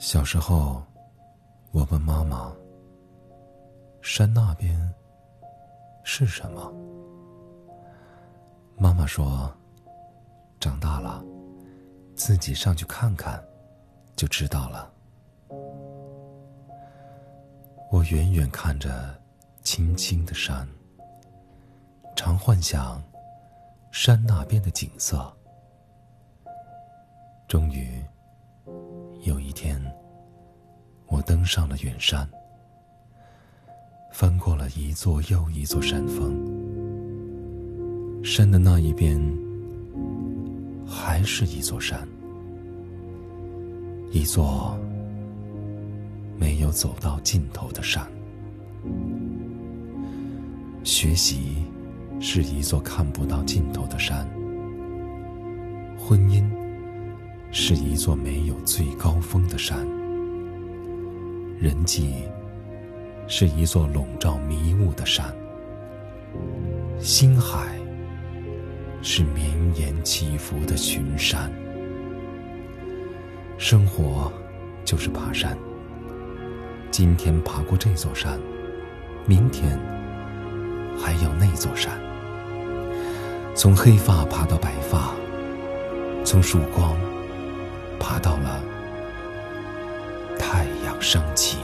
小时候，我问妈妈：“山那边是什么？”妈妈说：“长大了，自己上去看看，就知道了。”我远远看着青青的山，常幻想山那边的景色。终于。有一天，登上了远山，翻过了一座又一座山峰。山的那一边，还是一座山，一座没有走到尽头的山。学习是一座看不到尽头的山，婚姻。是一座没有最高峰的山，人迹是一座笼罩迷雾的山，星海是绵延起伏的群山。生活就是爬山，今天爬过这座山，明天还要那座山。从黑发爬到白发，从曙光。爬到了升起。